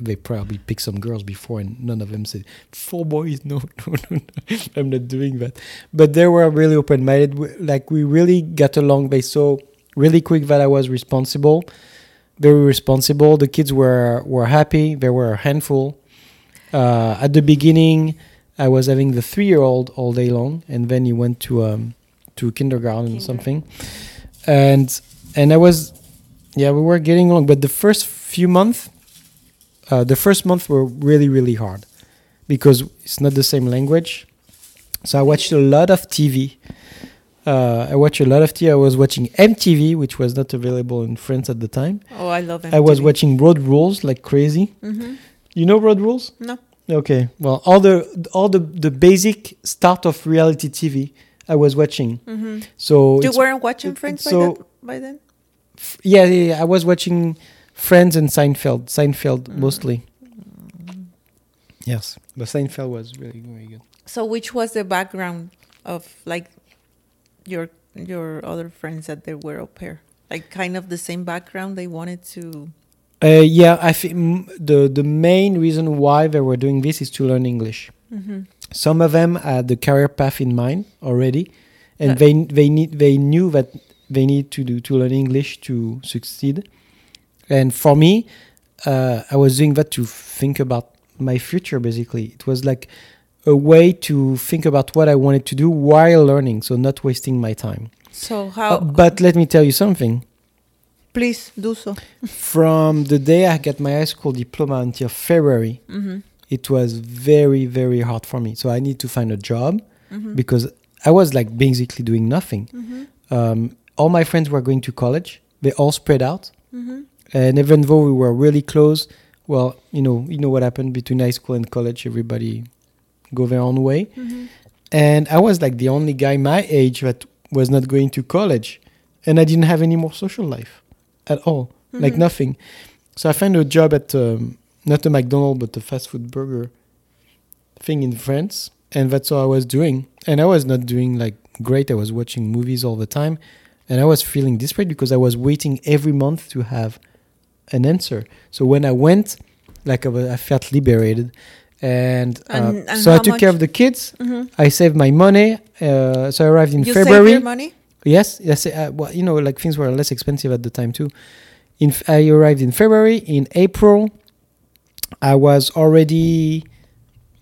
they probably picked some girls before, and none of them said four boys. No, no, no, no. I'm not doing that but they were really open minded. Like we really got along. They saw really quick that I was responsible, very responsible. The kids were were happy. They were a handful. Uh, at the beginning, I was having the three year old all day long, and then he went to um, to kindergarten or something, and and I was yeah we were getting along. But the first few months, uh, the first month were really really hard because it's not the same language. So I watched a lot of TV. Uh, I watched a lot of TV. I was watching MTV, which was not available in France at the time. Oh, I love them. I was watching Road Rules like crazy. hmm You know Road Rules? No. Okay. Well, all the all the the basic start of reality TV I was watching. hmm So You weren't watching Friends by, so- that, by then? f- yeah, yeah, yeah, I was watching Friends and Seinfeld. Seinfeld Mm. mostly. Yes, but Seinfeld was really very good. So, which was the background of like your your other friends that they were up here? Like, kind of the same background. They wanted to. Uh, yeah, I think the the main reason why they were doing this is to learn English. Mm-hmm. Some of them had the career path in mind already, and Uh, they they need they knew that they need to do to learn English to succeed. And for me, uh, I was doing that to think about my future. Basically, it was like a way to think about what I wanted to do while learning, so not wasting my time. So how? Uh, but let me tell you something. please do so. From the day I got my high school diploma until February, Mm-hmm. It was very very hard for me. So I need to find a job Mm-hmm. because I was like basically doing nothing. mm-hmm. Um, all my friends were going to college. They all spread out, Mm-hmm. and even though we were really close, well, you know, you know what happened between high school and college. Everybody go their own way, Mm-hmm. and I was like the only guy my age that was not going to college, and I didn't have any more social life at all, like Mhm. nothing. So I found a job at um, not a McDonald's but a fast food burger thing in France, and that's all I was doing. And I was not doing like great. I was watching movies all the time, and I was feeling desperate because I was waiting every month to have an answer. So when I went, like I, was, I felt liberated, and, uh, And- and so I took care of the kids. Mm-hmm. I saved my money. Uh, so I arrived in you February. save your money. Yes, yes. Uh, well, you know, like things were less expensive at the time too. In f- I arrived in February. In April, I was already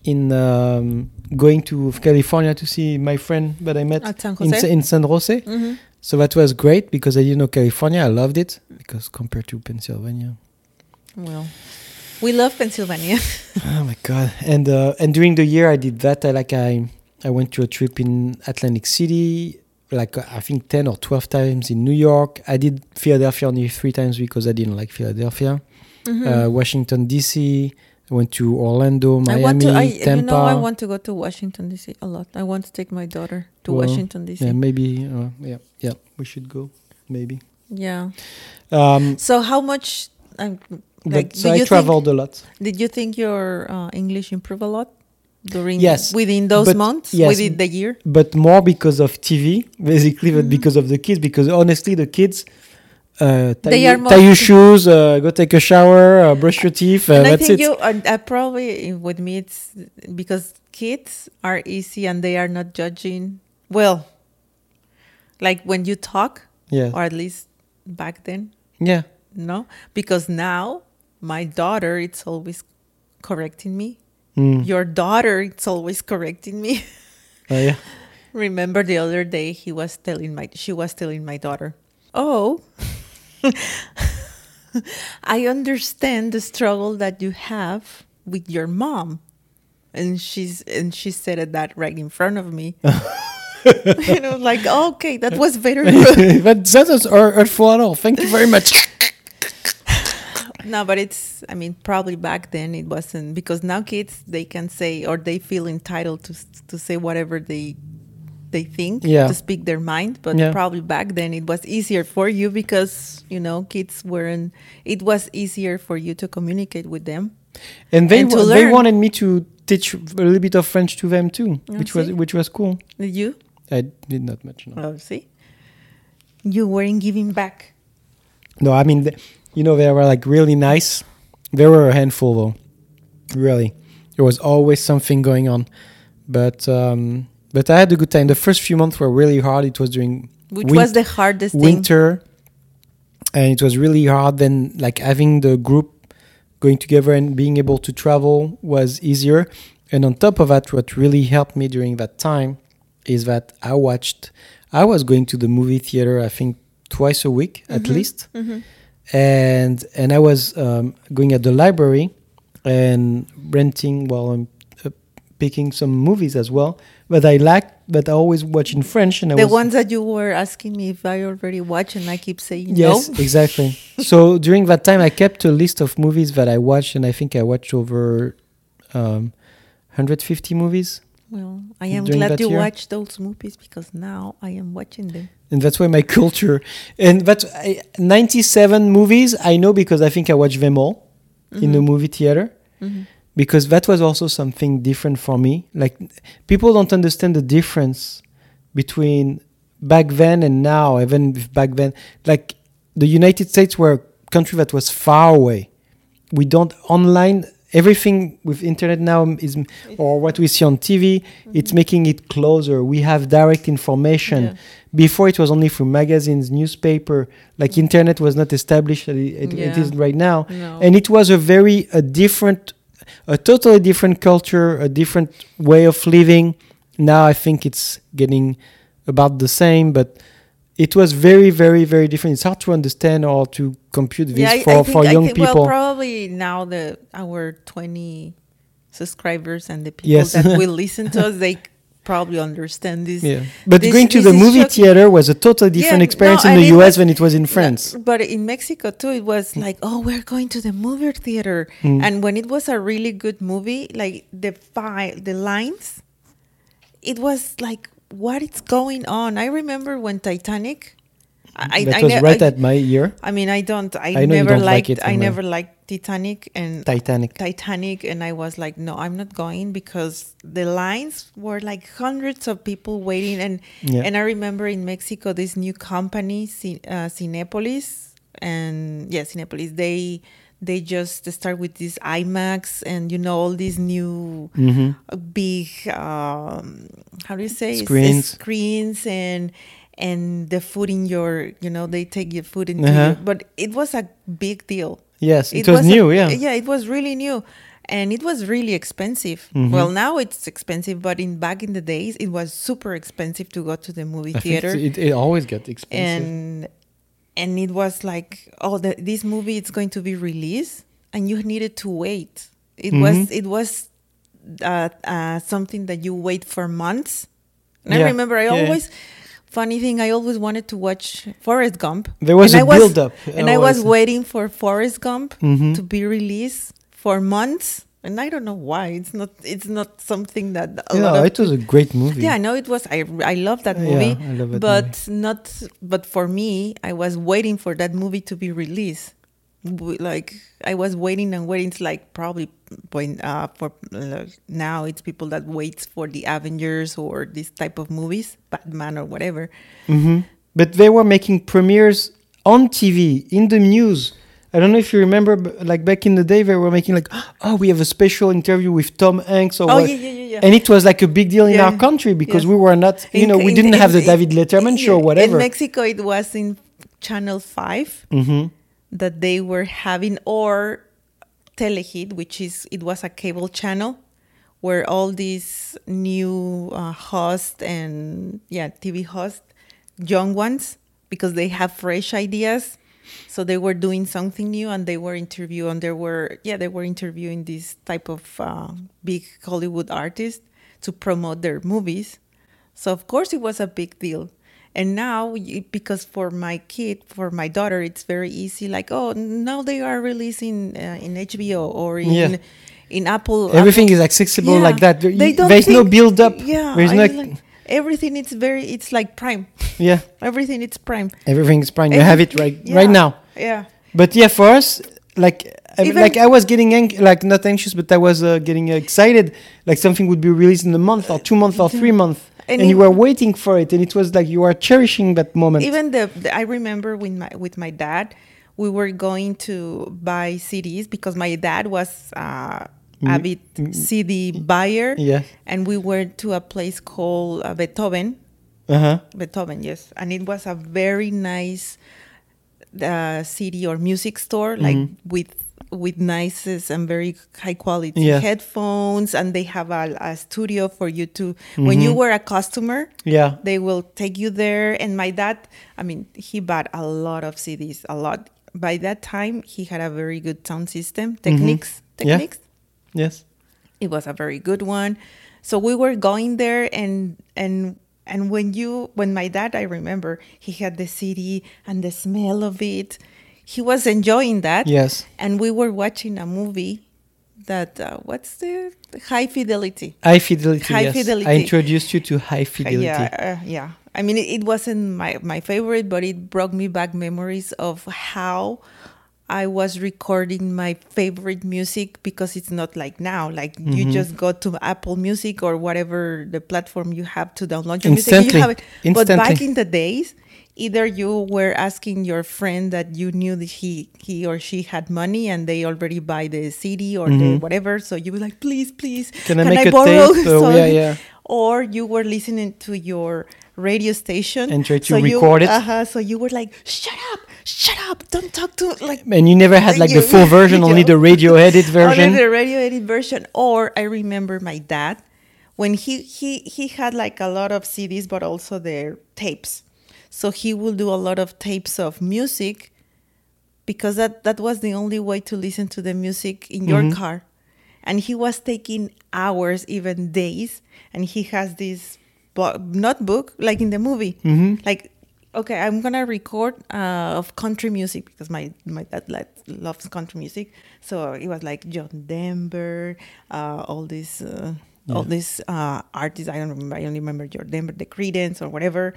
in um, going to California to see my friend that I met San in, in San Jose. Mm-hmm. So that was great because I didn't know California. I loved it because compared to Pennsylvania, Well, we love Pennsylvania. oh my god! And uh, and during the year I did that. I like I I went to a trip in Atlantic City, like I think ten or twelve times in New York. I did Philadelphia only three times because I didn't like Philadelphia. Mhm. Uh, Washington D.C. I went to Orlando, Miami, I want to. I, Tampa. you know, I want to go to Washington D.C. a lot. I want to take my daughter to Well, Washington D.C. yeah, maybe. Uh, yeah, yeah. We should go. Maybe. Yeah. Um, So how much? Um, like, so I you traveled a lot. did you think your uh, English improved a lot during? Yes, Within those but- months. yes. Within the year. but more because of TV, basically, but Mhm. because of the kids. Because honestly, the kids uh, tie, They you- tie your shoes, uh, go take a shower, uh, brush your teeth. Uh, and I think it. you. Uh, uh, probably with me, it's because kids are easy and they are not judging. Well, like when you talk, yeah, or at least back then, yeah. no, because now my daughter, it's always correcting me. Mm. Your daughter, it's always correcting me. Uh, yeah. Remember the other day he was telling my she was telling my daughter, "Oh, I understand the struggle that you have with your mom." and she's and she said it that right in front of me. you know, like okay, that was very rude. but that was hurt- hurtful at all. Thank you very much. no, but it's I mean probably back then it wasn't because now kids they can say or they feel entitled to to say whatever they they think Yeah. to speak their mind but Yeah. probably back then it was easier for you because you know kids weren't it was easier for you to communicate with them And they And wa- they wanted me to teach a little bit of French to them too, Oh, which was which was cool. did you I did not much. No. oh see you weren't giving back No, I mean, th- you know, they were like really nice. There were a handful though. Really, there was always something going on, but um, but I had a good time. The first few months were really hard. It was during which win- was the hardest thing winter, and it was really hard. Then, like having the group going together and being able to travel was easier. And on top of that, what really helped me during that time is that I watched. I was going to the movie theater. I think twice a week at Mhm. least Mhm. and and I was um, going at the library and renting while I'm uh, picking some movies as well. But I like, but I always watch in French, and I the was ones that you were asking me if I already watch, and I keep saying yes, no. exactly. so during that time, I kept a list of movies that I watched, and I think I watched over um, 150 movies, Well, I am glad you year? watched those movies because now I am watching them. and that's why my culture. And that's I, 97 movies I know because I think I watched them all in the Mhm. movie theater. Mhm. Because that was also something different for me. Like people don't understand the difference between back then and now. Even back then, like the United States were a country that was far away. We don't online everything with internet now is or what we see on TV. Mm-hmm. It's making it closer. We have direct information. Yeah. Before it was only through magazines, newspaper. Like internet was not established. It, it, it Yeah. is right now No. and it was a very a different a totally different culture a different way of living. Now i think it's getting about the same but it was very very very different. It's hard to understand or to compute this I- for, I think- for I young think- people. Well, probably now the our twenty subscribers and the people Yes. that will listen to us, they probably understand this. yeah but This- going to the movie theater was a totally different Yeah, experience no, in the us was- than it was in france But in Mexico too, it was like, oh, we're going to the movie theater, Mm. and when it was a really good movie, like the fi- the lines, it was like, what is going on? I remember when Titanic. I, that I, was ne- right I- at my year I mean, I don't. I, I never don't like liked. it, I never liked Titanic and titanic Titanic, and I was like, no, I'm not going because the lines were like hundreds of people waiting, and Yeah. and I remember in Mexico this new company, uh, Cinepolis, and yeah, Cinepolis. They they just start with this IMAX, and you know all these new hmm uh, big um, how do you say Screens. screens and and the food in your you know they take your food in Uh-huh. but it was a big deal yes it, was, a- new yeah. Yeah it was really new. And it was really expensive. Mhm. well now it's expensive but in back in the days it was super expensive to go to the movie theater. it, it always got expensive. And and it was like oh the, this movie is going to be released and you needed to wait. It was Mhm. it was uh, uh, something that you wait for months. And Yeah, i remember i yeah. always funny thing i always wanted to watch forrest gump there was and a I was- build up and i was waiting for forrest gump Mhm. to be released for months and i don't know why it's not it's not something that a lot yeah of it was a great movie yeah, I know it was. I I love that movie. Yeah, movie, I love that but not. But for me, I was waiting for that movie to be released. Like I was waiting and waiting. It's like probably point uh, for uh, now it's people that waits for the Avengers or this type of movies, Batman or whatever. Mm-hmm. But they were making premieres on TV in the news. I don't know if you remember, but like back in the day, they were making like, oh, we have a special interview with Tom Hanks or Oh what. yeah, yeah, yeah. And it was like a big deal in our country because we were not, you In- know, we in- didn't in- have the David Letterman show, yeah, whatever. In Mexico, it was in Channel Five. hmm that they were having or Telehit which is it was a cable channel where all these new uh, hosts and yeah tv hosts young ones because they have fresh ideas So they were doing something new, and they were interviewing. And there were yeah, they were interviewing this type of uh, big Hollywood artist to promote their movies. So of course it was a big deal. And now, because for my kid, for my daughter, it's very easy. Like, oh, now they are releasing uh, in HBO or in Yeah. in Apple. Everything Apple- is accessible Yeah. like that. There- They don't There's no build up. Yeah, There's I no. like, everything. It's very. It's like Prime. yeah. Everything. It's Prime. Everything is prime. You have it right Yeah. right now. Yeah. But yeah, for us, like I, like I was getting ang- like not anxious, but I was uh, getting excited. Like something would be released in a month or two months or three months, and, And you were waiting for it, and it was like you are cherishing that moment. Even the, the I remember with my with my dad, we were going to buy CDs because my dad was uh, a bit CD buyer. Yeah. And we went to a place called uh, Beethoven. uh huh. Beethoven, yes, and it was a very nice uh, CD or music store, like Mm-hmm. with with nices and very high quality Yeah. headphones, and they have a, a studio for you to. When you Mm-hmm. were a customer, Yeah. they will take you there. And my dad, I mean, he bought a lot of CDs, a lot. By that time, he had a very good sound system, Technics Mm-hmm. Yeah. Yes. it was a very good one so we were going there and and and when you when my dad i remember he had the cd and the smell of it he was enjoying that Yes. and we were watching a movie that uh, what's the high fidelity High fidelity. High yes. I fidelity. introduced you to high fidelity. yeah, uh, yeah. I mean, it, it wasn't my, my favorite, but it brought me back memories of how I was recording my favorite music because it's not like now. Like Mm-hmm. you just go to Apple Music or whatever the platform you have to download your music. Instantly. You have it. But back in the days, either you were asking your friend that you knew that he he or she had money and they already buy the CD or the whatever, so you were like, please, please, Mm-hmm. Can I make a borrow? tape? Oh, yeah, yeah. Or you were listening to your radio station And try to you, record it? Uh-huh, so you were like, shut up, shut up, don't talk to like. And you never had like the full version, only the radio edit version. Only the radio edit version. Or I remember my dad when he he he had like a lot of CDs, but also their tapes. So he will do a lot of tapes of music because that that was the only way to listen to the music in your Mm-hmm. car. And he was taking hours, even days, and he has this bo- notebook like in the movie, Mm-hmm. like. Okay, I'm gonna record uh, of country music because my my dad like, loves country music. So it was like John Denver, uh, all these uh, all these uh, artists. I don't remember. I only remember John Denver, the Creedence or whatever.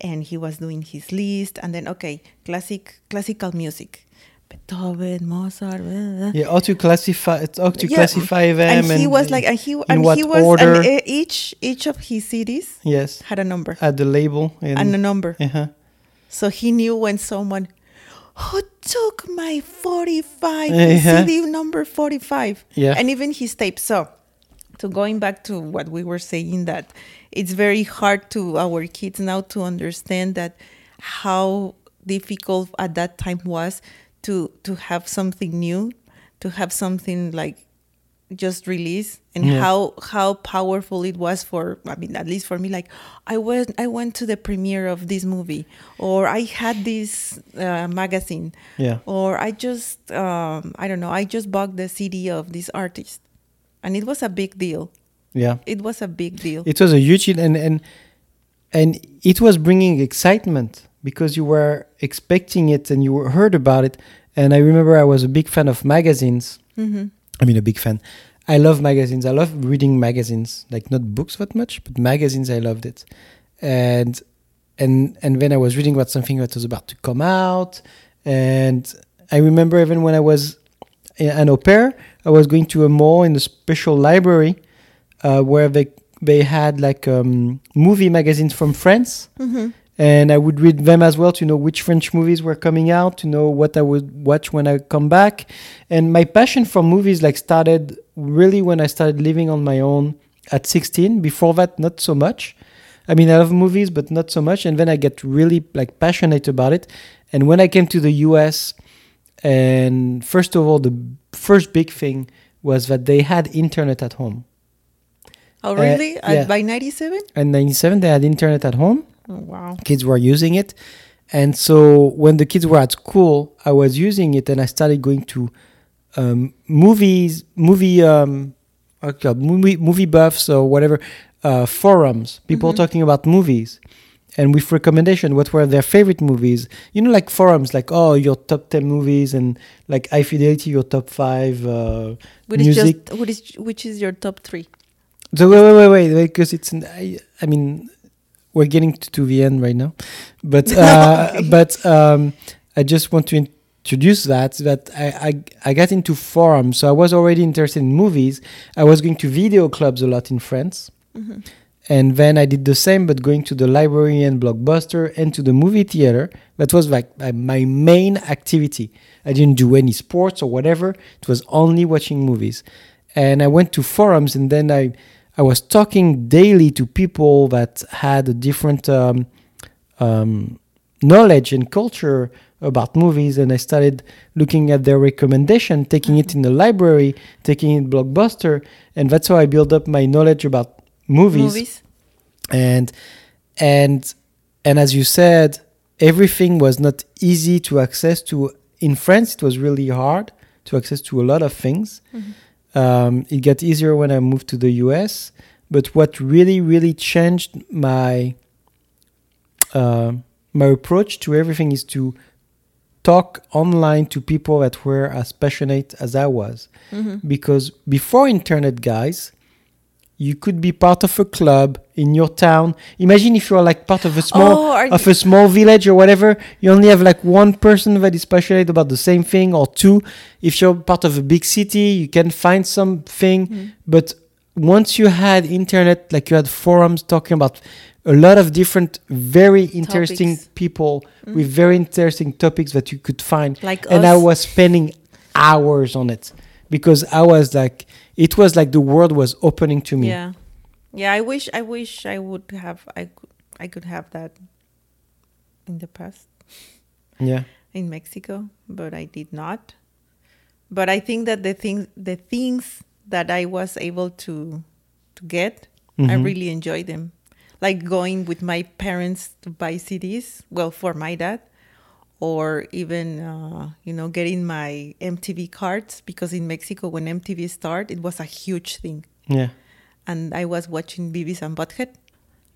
And he was doing his list, and then okay, classic classical music, Beethoven, Mozart. blah, blah. Yeah, how to classify how to Yeah, classify them, And he was like, and he and he was, order? and each each of his CDs yes, had a number at the label and, and a number. uh-huh. So he knew when someone who took my 45 Yeah. CD number 45. Yeah. And even his tape. So, to going back to what we were saying, that it's very hard to our kids now to understand that how difficult at that time was to to have something new, to have something like just released and Yeah. how how powerful it was for I mean at least for me like I went I went to the premiere of this movie or I had this uh, magazine Yeah. or I just um, I don't know I just bought the CD of this artist and it was a big deal yeah. it was a big deal It was a huge and and and it was bringing excitement because you were expecting it and you heard about it. And I remember I was a big fan of magazines. Mhm. I mean, a big fan. I love magazines. I love reading magazines, like not books that much, but magazines. I loved it, and and and then I was reading about something that was about to come out, and I remember even when I was an au pair, I was going to a mall in a special library uh, where they they had like um, movie magazines from France, Mhm. and I would read them as well to know which French movies were coming out, to know what I would watch when I come back. And my passion for movies like started really when I started living on my own at 16. Before that, not so much. I mean, I love movies, but not so much. And then I get really like passionate about it. And when I came to the US, and first of all, the first big thing was that they had internet at home. oh really Uh, yeah. By 97 And 97, they had internet at home oh wow kids were using it And so when the kids were at school, I was using it, and I started going to um, movies, movie, um, what's it called? movie, movie buffs or whatever uh, forums. People Mhm. talking about movies, and with recommendation, what were their favorite movies? You know, like forums, like oh, your top ten movies, and like High Fidelity, your top five. Uh, Which is music. just what is which is your top three? so wait, wait, wait, wait, because it's. An, I, I mean, we're getting to, to the end right now, but uh, Okay. but um, I just want to introduce that that I, I I got into forums, so I was already interested in movies. I was going to video clubs a lot in France, Mhm. And then I did the same, but going to the library and blockbuster and to the movie theater. That was like my main activity. I didn't do any sports or whatever. It was only watching movies, and I went to forums, and then I I was talking daily to people that had a different um, um, knowledge and culture about movies, and I started looking at their recommendation, taking it in the library, taking it blockbuster, and that's how I built up my knowledge about movies. Movies. and and and as you said everything was not easy to access to. In france it was really hard to access to a lot of things. Um, it got easier when i moved to the us but what really really changed my uh, my approach to everything is to talk online to people that were as passionate as i was. Mhm. because before internet guys you could be part of a club in your town imagine if you're like part of a small Oh, of a small village or whatever you only have like one person that is passionate about the same thing or two if you're part of a big city you can find something Mhm. but once you had internet like you had forums talking about a lot of different very interesting Topics. people Mm. with very interesting topics that you could find like and us. I was spending hours on it because I was like, it was like the world was opening to me. Yeah, yeah. I wish, I wish I would have, I could, I could have that in the past Yeah. in Mexico, but I did not. But I think that the things, the things that I was able to to get, I Mhm. really enjoy them. Like going with my parents to buy CDs. Well, for my dad, or even uh, you know getting my MTV cards because in Mexico when MTV started, it was a huge thing. Yeah. and I was watching Beavis and Butthead.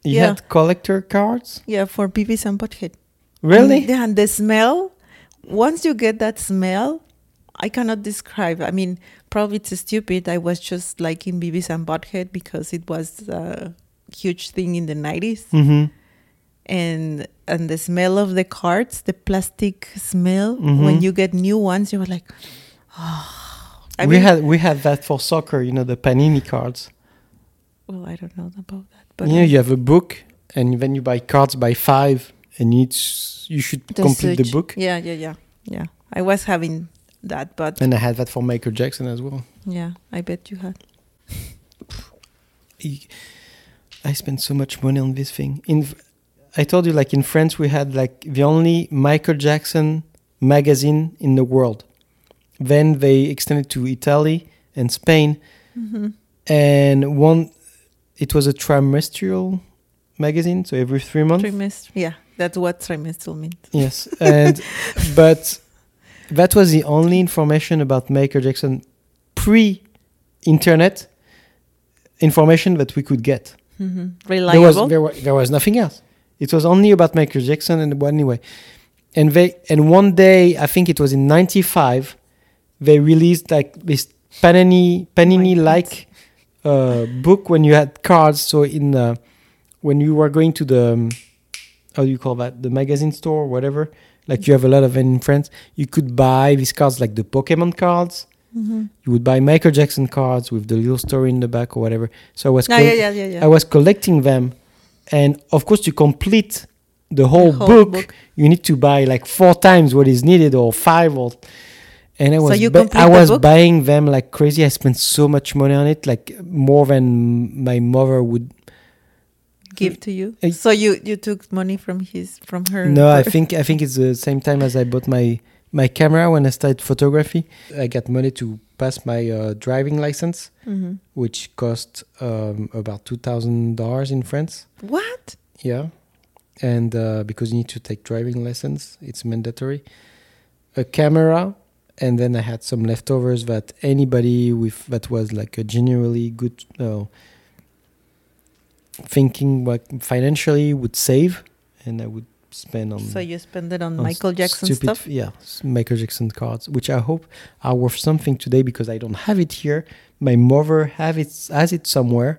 You Yeah. had collector cards? Yeah, for Beavis and Butthead. Really? And, and the smell, once you get that smell, I cannot describe. I mean, probably it's stupid. I was just liking Beavis and Butthead because it was a huge thing in the 90s. Mm-hmm. And and the smell of the cards, the plastic smell, Mhm. when you get new ones, you're like, oh. I we mean, had we had that for soccer, you know, the Panini cards. well, I don't know about that. But you know, you have a book and then you buy cards by five and you, you should the complete the book. Yeah, yeah, yeah. Yeah. I was having that, but And I had that for Michael Jackson as well. yeah, I bet you had. I- I spent so much money on this thing. In I told you, like in France, we had like the only Michael Jackson magazine in the world. Then they extended to Italy and Spain, Mm-hmm. and one, it was a trimestral magazine, so every three months. Trimester. Yeah, that's what trimestral means. Yes, and but that was the only information about Michael Jackson pre-internet information that we could get. Mm-hmm. There was there, wa- there was nothing else. It was only about Michael Jackson and well, anyway. And they and one day I think it was in '95, they released like this Panini Panini like uh, book when you had cards. So in uh, when you were going to the um, how do you call that the magazine store or whatever, like you have a lot of them in France, you could buy these cards like the Pokemon cards. mm-hmm. You would buy Michael Jackson cards with the little story in the back or whatever. So I was col- yeah, yeah, yeah, yeah. I was collecting them, and of course, to complete the whole, whole book, book. you need to buy like four times what is needed or five or. And I So was bu- complete I was book? buying them like crazy. I spent so much money on it, like more than my mother would. Give to you. I- so you you took money from his from her. No, I think I think it's the same time as I bought my my camera when I started photography. I got money to pass my uh, driving license, Mhm. which cost um, about two thousand dollars in France. What? Yeah, and uh, because you need to take driving lessons, it's mandatory. A camera, and then I had some leftovers that anybody with that was like a genuinely good uh, thinking what financially would save, and I would spend on. So you spend it on on Michael Jackson stupid, stuff. Yeah, Michael Jackson cards, which I hope are worth something today because I don't have it here. My mother have it has it somewhere,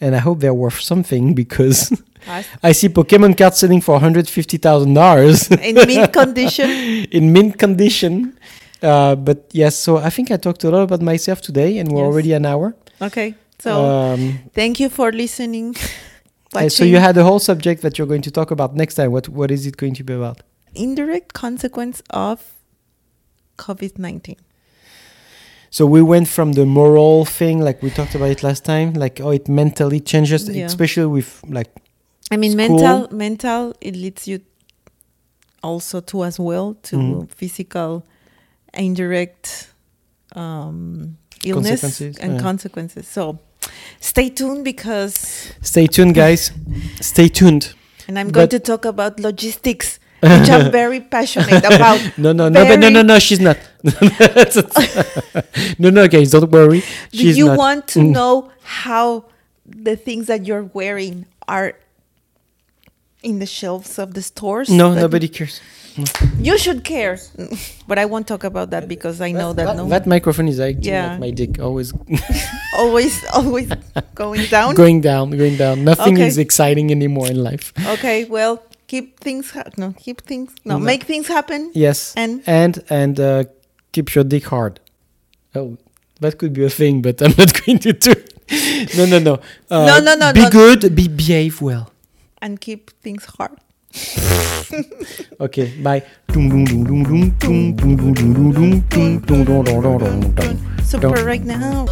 and I hope they're worth something because I see Pokemon cards selling for hundred fifty thousand dollars in mint condition. in mint condition. Uh, but yes, so I think I talked a lot about myself today, and we're Yes. already an hour. Okay. So um, thank you for listening. Uh, so you had a whole subject that you're going to talk about next time. What what is it going to be about? indirect consequence of COVID nineteen. So we went from the moral thing, like we talked about it last time, like oh, it mentally changes, Yeah. especially with like I mean, School. mental, mental. It leads you also to as well to Mhm. physical, indirect um, illness Consequences, and yeah. consequences. So, stay tuned because, Stay tuned, guys. Stay tuned. and I'm going But- to talk about logistics, which I'm very passionate about. No, no, no, but no, no, no. She's not. no, no, guys, don't worry. Do She's you not. want to Mm. know how the things that you're wearing are in the shelves of the stores? No, nobody cares. You should care, but I won't talk about that because I know that, no, that microphone is acting Yeah. like my dick, always always, always going down. going down, going down. Nothing Okay. is exciting anymore in life. Okay, well, keep things ha- no, keep things no, No. make things happen. Yes, And and and uh, keep your dick hard. Oh, that could be a thing, but I'm not going to do. it. No, no, no. Uh, No, no, no, Be no. good. Be behave well and keep things hard. okay, bye. Super right now.